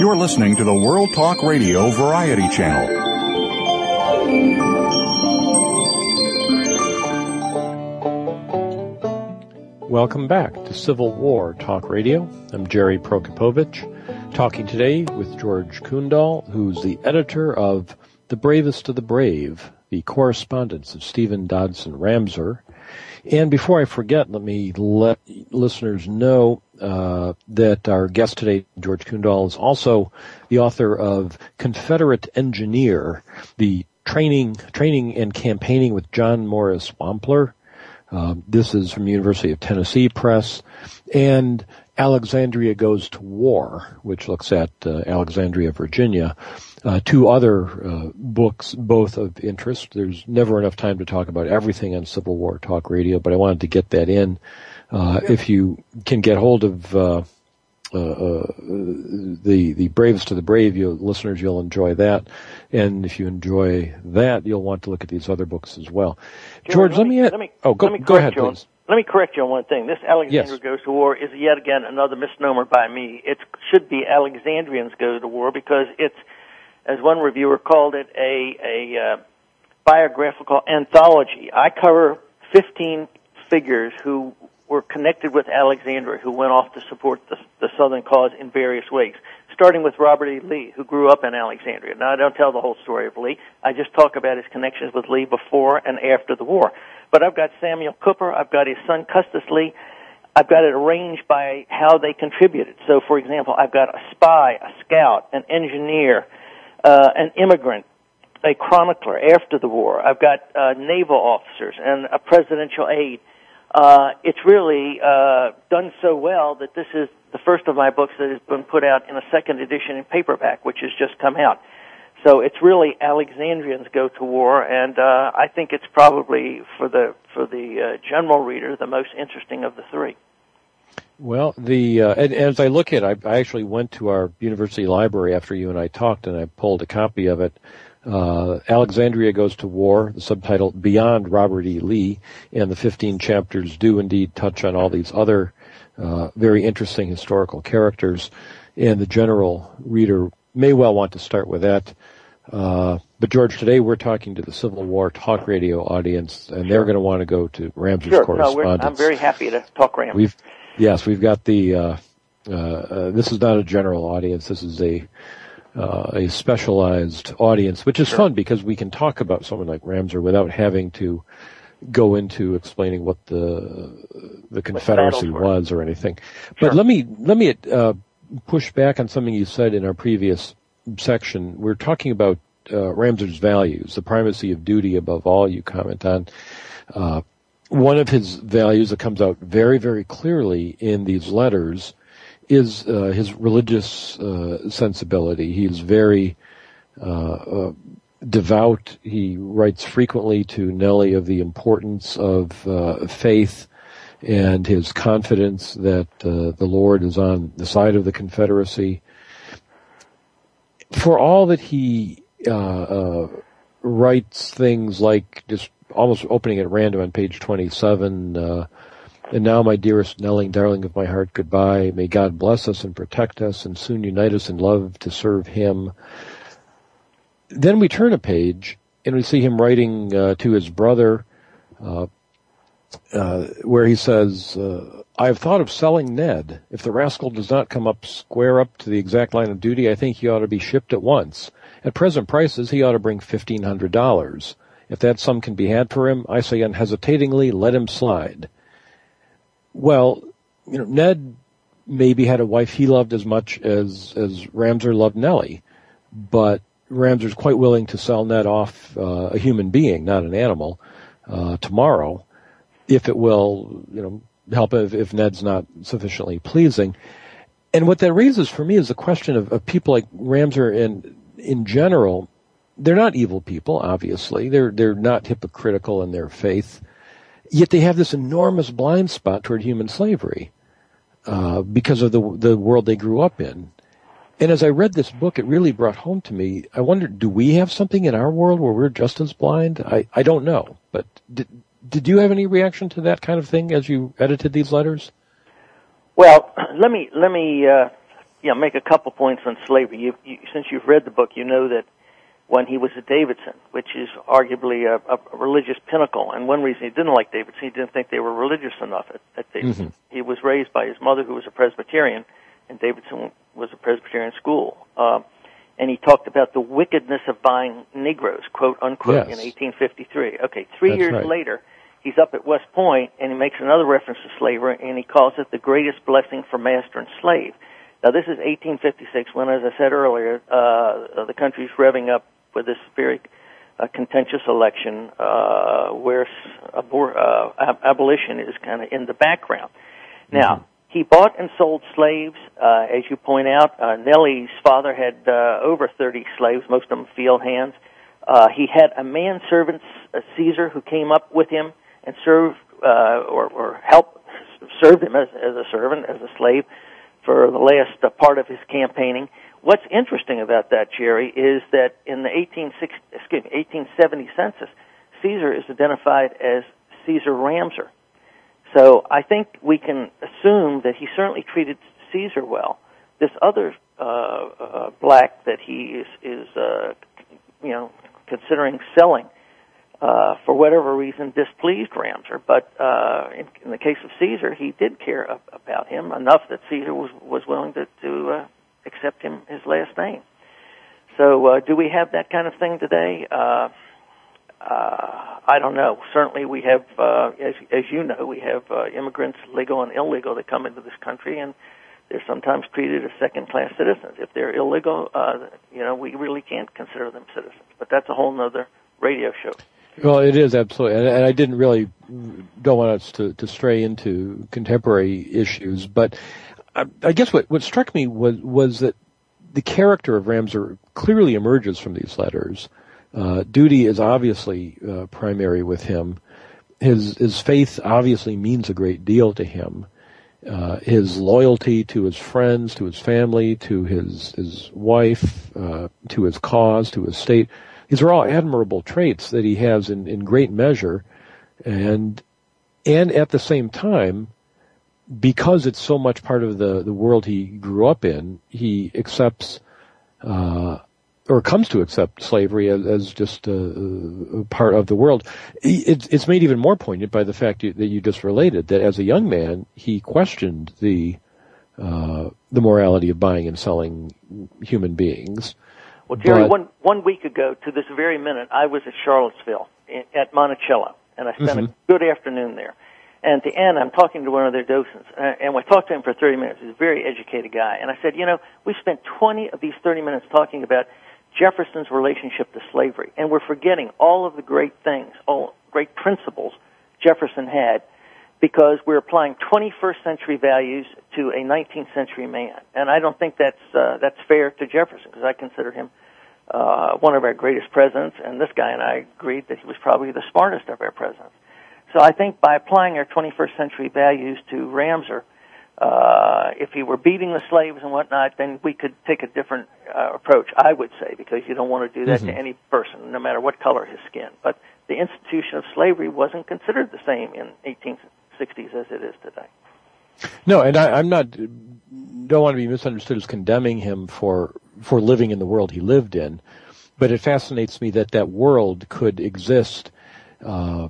You're listening to the World Talk Radio Variety Channel. Welcome back to Civil War Talk Radio. I'm Jerry Prokopowicz, talking today with George Kundahl, who's the editor of The Bravest of the Brave, the correspondence of Stephen Dodson Ramseur. And before I forget, let me let listeners know uh, that our guest today, George Kundahl, is also the author of Confederate Engineer, the training, training and campaigning with John Morris Wampler. Uh, this is from University of Tennessee Press, and Alexandria Goes to War, which looks at uh, Alexandria, Virginia. Uh, two other uh, books, both of interest. There's never enough time to talk about everything on Civil War Talk Radio, but I wanted to get that in. Uh, if you can get hold of uh, uh, the the bravest of the brave, you listeners, you'll enjoy that, and if you enjoy that, you'll want to look at these other books as well. George, let, let me, let me oh go me go ahead, please. Let me correct you on one thing. This Alexander Yes. Goes to War is yet again another misnomer by me. It should be Alexandrians Go to War because it's, as one reviewer called it, a a uh, biographical anthology. I cover 15 figures who were connected with Alexandria, who went off to support the, the Southern cause in various ways. Starting with Robert E. Lee, who grew up in Alexandria. Now, I don't tell the whole story of Lee. I just talk about his connections with Lee before and after the war. But I've got Samuel Cooper. I've got his son Custis Lee. I've got it arranged by how they contributed. So, for example, I've got a spy, a scout, an engineer, uh, an immigrant, a chronicler after the war. I've got uh, naval officers and a presidential aide. Uh, it's really uh, done so well that this is the first of my books that has been put out in a second edition in paperback, which has just come out. So it's really Alexandrians go to war, and uh, I think it's probably for the for the uh, general reader the most interesting of the three. Well, the uh, and, as I look at, it, I, I actually went to our university library after you and I talked, and I pulled a copy of it. Uh, Alexandria goes to war. The subtitle Beyond Robert E. Lee, and the 15 chapters do indeed touch on all these other uh, very interesting historical characters, and the general reader may well want to start with that. Uh, but George, today we're talking to the Civil War talk radio audience, and they're going to want to go to Ramseur's Sure, correspondence. we're, I'm very happy to talk Ram. We've yes, we've got the. Uh, uh, uh, this is not a general audience. This is a uh, a specialized audience, which is fun because we can talk about someone like Ramseur without having to go into explaining what the the Confederacy was or anything. Sure. But let me let me uh, push back on something you said in our previous section. We're talking about uh, values, the primacy of duty above all. You comment on. Uh, one of his values that comes out very, very clearly in these letters is uh, his religious uh, sensibility. He's very uh, uh, devout. He writes frequently to Nellie of the importance of uh, faith and his confidence that uh, the Lord is on the side of the Confederacy. For all that he uh, uh, writes things like just almost opening at random on page 27, uh, and now, my dearest Nellie, darling of my heart, goodbye. May God bless us and protect us and soon unite us in love to serve Him. Then we turn a page and we see him writing uh, to his brother, uh, uh, where he says, uh, I have thought of selling Ned. If the rascal does not come up square up to the exact line of duty, I think he ought to be shipped at once. At present prices, he ought to bring fifteen hundred dollars. If that sum can be had for him, I say unhesitatingly, let him slide. Well, you know, Ned maybe had a wife he loved as much as as Ramseur loved Nellie, but Ramseur's quite willing to sell Ned off uh, a human being, not an animal, uh, tomorrow, if it will, you know, help if, if Ned's not sufficiently pleasing. And what that raises for me is the question of, of people like Ramseur and in general. They're not evil people, obviously. They're they're not hypocritical in their faith yet they have this enormous blind spot toward human slavery uh, because of the the world they grew up in. And as I read this book, it really brought home to me. I wondered, do we have something in our world where we're just as blind? I, I don't know, but did you have any reaction to that kind of thing as you edited these letters? Well, let me let me uh, yeah, make a couple points on slavery. You, you, since you've read the book, you know that when he was at Davidson, which is arguably a, a religious pinnacle, and one reason he didn't like Davidson, he didn't think they were religious enough at, at Davidson. Mm-hmm. He was raised by his mother, who was a Presbyterian, and Davidson was a Presbyterian school. Uh, and he talked about the wickedness of buying Negroes, quote unquote, yes. in 1853. Okay, three That's years right. later, he's up at West Point, and he makes another reference to slavery, and he calls it the greatest blessing for master and slave. Now, this is 1856, when, as I said earlier, uh, the country's revving up for this very uh, contentious election uh, where abor- uh, ab- abolition is kind of in the background. Now, mm-hmm. He bought and sold slaves, uh, as you point out. Uh, Nellie's father had uh, over 30 slaves, most of them field hands. Uh, he had a manservant, uh, Caesar, who came up with him and serve uh, or, or helped served him as, as a servant, as a slave, for the last uh, part of his campaigning. What's interesting about that, Jerry, is that in the 1860, excuse me, 1870 census, Caesar is identified as Caesar Ramseur. So I think we can assume that he certainly treated Caesar well. This other uh, uh, black that he is is uh, you know considering selling uh, for whatever reason displeased Ramseur, but uh, in, in the case of Caesar, he did care about him enough that Caesar was was willing to to uh, accept him his last name. So, uh, do we have that kind of thing today? Uh, uh, I don't know. Certainly, we have, uh, as, as you know, we have uh, immigrants, legal and illegal, that come into this country, and they're sometimes treated as second-class citizens. If they're illegal, uh, you know, we really can't consider them citizens. But that's a whole other radio show. Well, it is absolutely, and, and I didn't really don't want us to, to stray into contemporary issues, but I, I guess what what struck me was was that the character of Ramseur clearly emerges from these letters. Uh, duty is obviously uh, primary with him. His his faith obviously means a great deal to him. Uh, his loyalty to his friends, to his family, to his his wife, uh, to his cause, to his state. These are all admirable traits that he has in, in great measure, and and at the same time, because it's so much part of the the world he grew up in, he accepts uh, or comes to accept slavery as, as just a, a, part of the world. It's, it's made even more poignant by the fact that you just related that as a young man he questioned the uh, the morality of buying and selling human beings. Well, Jerry, one one week ago to this very minute, I was at Charlottesville at Monticello, and I spent mm-hmm. a good afternoon there. And at the end, I'm talking to one of their docents, and I talked to him for 30 minutes. He's a very educated guy. And I said, you know, we spent 20 of these 30 minutes talking about Jefferson's relationship to slavery. And we're forgetting all of the great things, all great principles Jefferson had because we're applying 21st century values to a 19th century man. And I don't think that's, uh, that's fair to Jefferson because I consider him uh, one of our greatest presidents, and this guy and I agreed that he was probably the smartest of our presidents. So I think by applying our 21st century values to Ramseur, uh, if he were beating the slaves and whatnot, then we could take a different uh, approach, I would say, because you don't want to do that mm-hmm. to any person, no matter what color his skin. But the institution of slavery wasn't considered the same in 1860s as it is today. No, and I, I'm not don't want to be misunderstood as condemning him for for living in the world he lived in, but it fascinates me that that world could exist uh,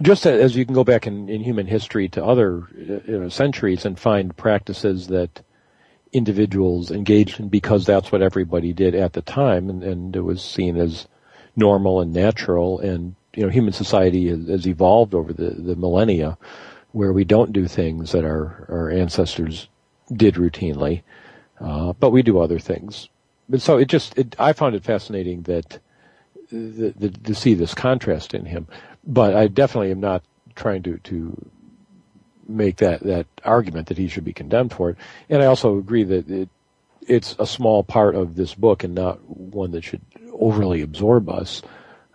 just as you can go back in, in human history to other you know, centuries and find practices that individuals engaged in because that's what everybody did at the time and, and it was seen as normal and natural and you know human society has, evolved over the, the millennia where we don't do things that our, our ancestors did routinely uh, but we do other things but so it just it, I found it fascinating that the, the, to see this contrast in him but I definitely am not trying to to make that that argument that he should be condemned for it. And I also agree that it it's a small part of this book and not one that should overly absorb us.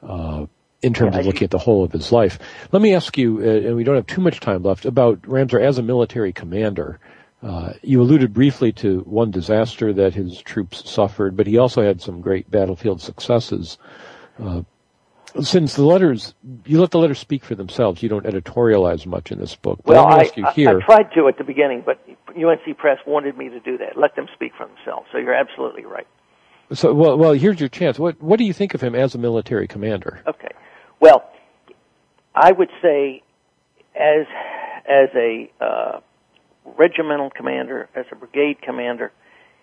Uh, in terms of looking at the whole of his life. Let me ask you, uh, and we don't have too much time left, about Ramseur as a military commander. Uh, you alluded briefly to one disaster that his troops suffered, but he also had some great battlefield successes. Uh, since the letters, you let the letters speak for themselves. You don't editorialize much in this book. But well, I, I, I, tried to at the beginning, but UNC Press wanted me to do that. Let them speak for themselves. So you're absolutely right. So, well, well, here's your chance. What What do you think of him as a military commander? Okay. Well, I would say, as as a uh, regimental commander, as a brigade commander,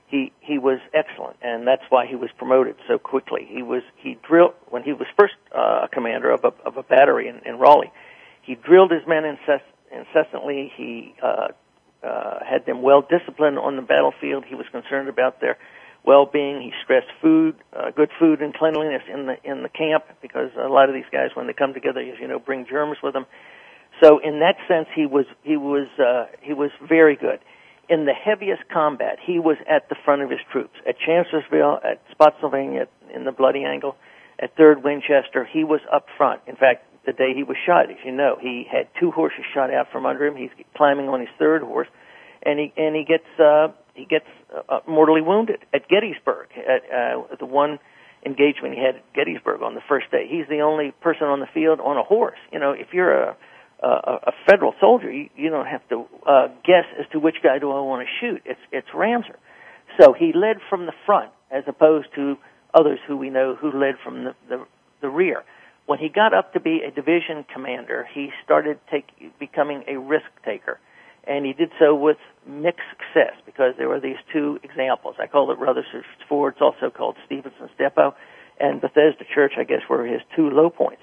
he he was excellent, and that's why he was promoted so quickly. He was he drilled when he was first uh, commander of a of a battery in, in Raleigh. He drilled his men incess- incessantly. He uh, uh, had them well disciplined on the battlefield. He was concerned about their well-being. He stressed food, uh, good food and cleanliness in the in the camp because a lot of these guys, when they come together, as you know, bring germs with them. So in that sense, he was he was uh, he was very good. In the heaviest combat, he was at the front of his troops at Chancellorsville, at Spotsylvania, in the Bloody Angle, at Third Winchester. He was up front. In fact, the day he was shot, as you know, he had two horses shot out from under him. He's climbing on his third horse, and he and he gets uh, he gets uh, mortally wounded at Gettysburg at uh, the one engagement he had at Gettysburg on the first day. He's the only person on the field on a horse. You know, if you're a a, a federal soldier, you, you don't have to uh, guess as to which guy do I want to shoot. It's it's Ramseur. So he led from the front as opposed to others who we know who led from the, the, the rear. When he got up to be a division commander, he started take, becoming a risk taker and he did so with mixed success because there were these two examples. I call it Rutherford's Ford. It's also called Stevenson's Depot, and Bethesda Church, I guess, were his two low points.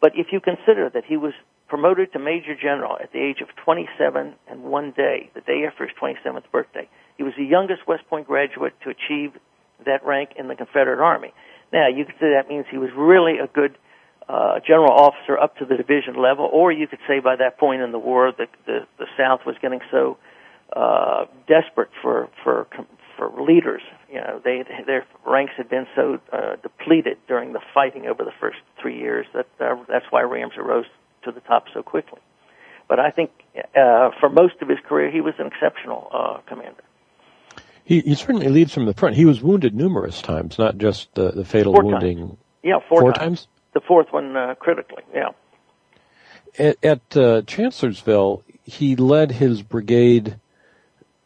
But if you consider that he was promoted to Major General at the age of 27 and one day, the day after his 27th birthday, he was the youngest West Point graduate to achieve that rank in the Confederate Army. Now, you could say that means he was really a good uh, general officer up to the division level, or you could say by that point in the war that the, the South was getting so uh, desperate for for for leaders. You know, they their ranks had been so uh, depleted during the fighting over the first three years that uh, that's why Ramseur rose to the top so quickly. But I think uh, for most of his career, he was an exceptional uh, commander. He, he certainly leads from the front. He was wounded numerous times, not just the, the fatal four wounding. Times. Yeah, four, four times. times the fourth one uh, critically. Yeah. At, at uh, Chancellorsville, he led his brigade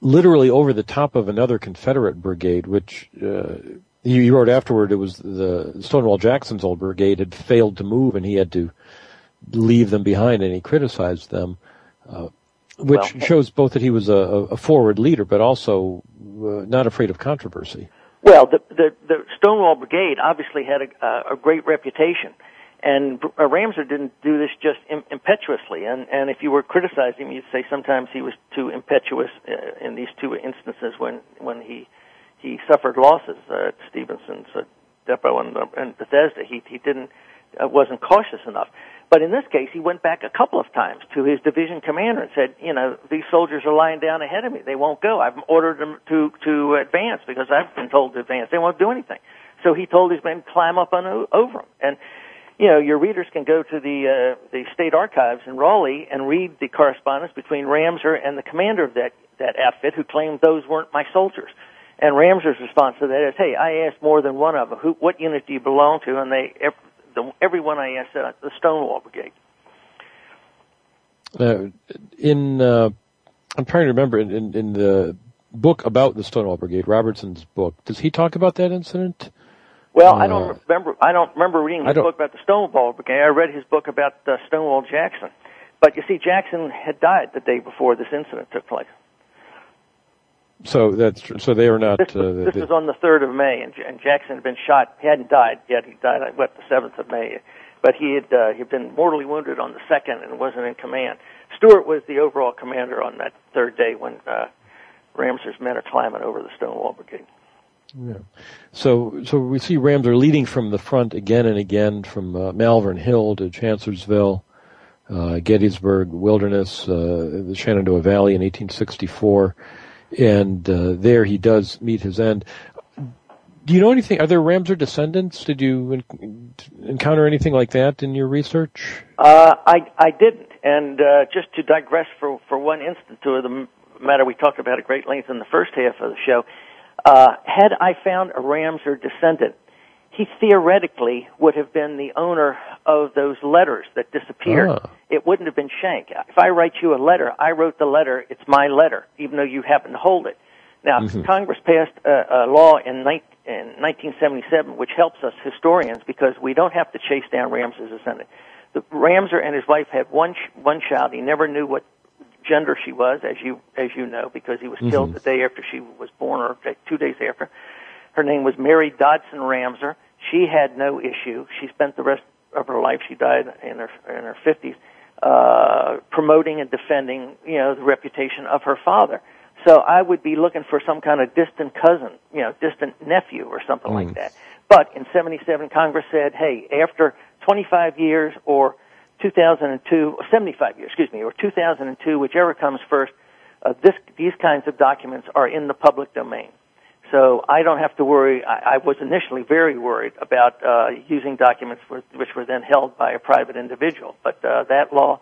literally over the top of another Confederate brigade, which uh, he, wrote afterward. It was the Stonewall Jackson's old brigade had failed to move, and he had to leave them behind, and he criticized them. Uh, which well, shows both that he was a, a forward leader, but also uh, not afraid of controversy. Well, the, the, the Stonewall Brigade obviously had a, a great reputation. And uh, Ramseur didn't do this just Im- impetuously. And, and if you were criticizing him, you'd say sometimes he was too impetuous uh, in these two instances when, when he, he suffered losses uh, at Stevenson's uh, depot and, and Bethesda. He, he didn't, wasn't cautious enough. But in this case, he went back a couple of times to his division commander and said, you know, these soldiers are lying down ahead of me. They won't go. I've ordered them to, to advance because I've been told to advance. They won't do anything. So he told his men climb up on over them. And, you know, your readers can go to the, uh, the state archives in Raleigh and read the correspondence between Ramseur and the commander of that, that outfit who claimed those weren't my soldiers. And Ramseur's response to that is, "Hey, I asked more than one of them. Who, what unit do you belong to?" And they, the, everyone I asked, uh, the Stonewall Brigade. Uh, in uh, I'm trying to remember in, in, in, the book about the Stonewall Brigade, Robertson's book. Does he talk about that incident? Well, I don't uh, remember. I don't remember reading his book about the Stonewall Brigade. I read his book about uh, Stonewall Jackson. But you see, Jackson had died the day before this incident took place. So that's so they are not. This, was, uh, this was on the third of May, and, and Jackson had been shot. He hadn't died yet. He died on what the seventh of May, but he had uh, he'd been mortally wounded on the second and wasn't in command. Stuart was the overall commander on that third day when uh, men are climbing over the Stonewall Brigade. Yeah. So, so we see Ramseur leading from the front again and again, from uh, Malvern Hill to Chancellorsville, uh, Gettysburg Wilderness, uh, the Shenandoah Valley in 1864 and uh, there he does meet his end. Do you know anything? Are there Ramseur descendants? Did you en- encounter anything like that in your research? Uh, I I didn't, and uh, just to digress for for one instant to the matter we talked about at great length in the first half of the show. Uh, had I found a Ramseur descendant, he theoretically would have been the owner of those letters that disappeared. Ah. It wouldn't have been Schenck. If I write you a letter, I wrote the letter, it's my letter, even though you happen to hold it. Now, Mm-hmm. Congress passed a, a law in, ni- in 1977 which helps us historians because we don't have to chase down Ramseur's descendant. The Ramseur and his wife had one one child. He never knew what gender she was, as you as you know, because he was killed the day after she was born, or two days after. Her name was Mary Dodson Ramseur. She had no issue. She spent the rest of her life. She died in her in her fifties, uh, promoting and defending, you know, the reputation of her father. So I would be looking for some kind of distant cousin, you know, distant nephew or something like that. But in '77, Congress said, "Hey, after 25 years or 2002, or 75 years, excuse me, or 2002, whichever comes first, uh, this, these kinds of documents are in the public domain. So I don't have to worry. I, I was initially very worried about uh, using documents for, which were then held by a private individual, but uh, that law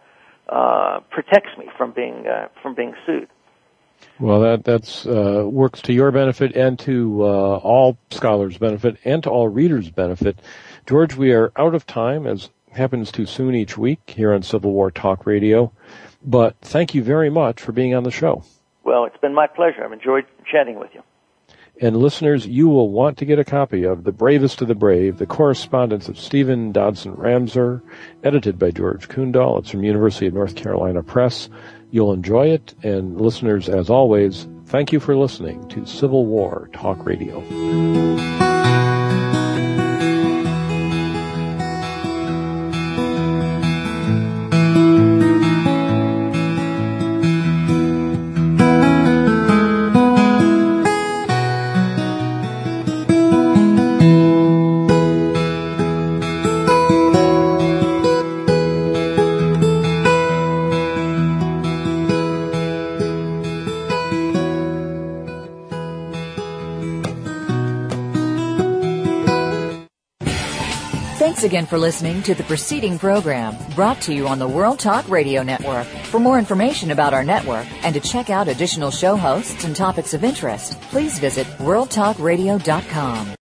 uh, protects me from being uh, from being sued. Well, that that's uh, works to your benefit and to uh, all scholars' benefit and to all readers' benefit. George, we are out of time, as happens too soon each week here on Civil War Talk Radio. But thank you very much for being on the show. Well, it's been my pleasure. I've enjoyed chatting with you. And listeners, you will want to get a copy of The Bravest of the Brave, the correspondence of Stephen Dodson Ramseur, edited by George Kundahl. It's from University of North Carolina Press. You'll enjoy it. And listeners, as always, thank you for listening to Civil War Talk Radio. For listening to the preceding program brought to you on the World Talk Radio Network. For more information about our network and to check out additional show hosts and topics of interest, please visit worldtalkradio.com.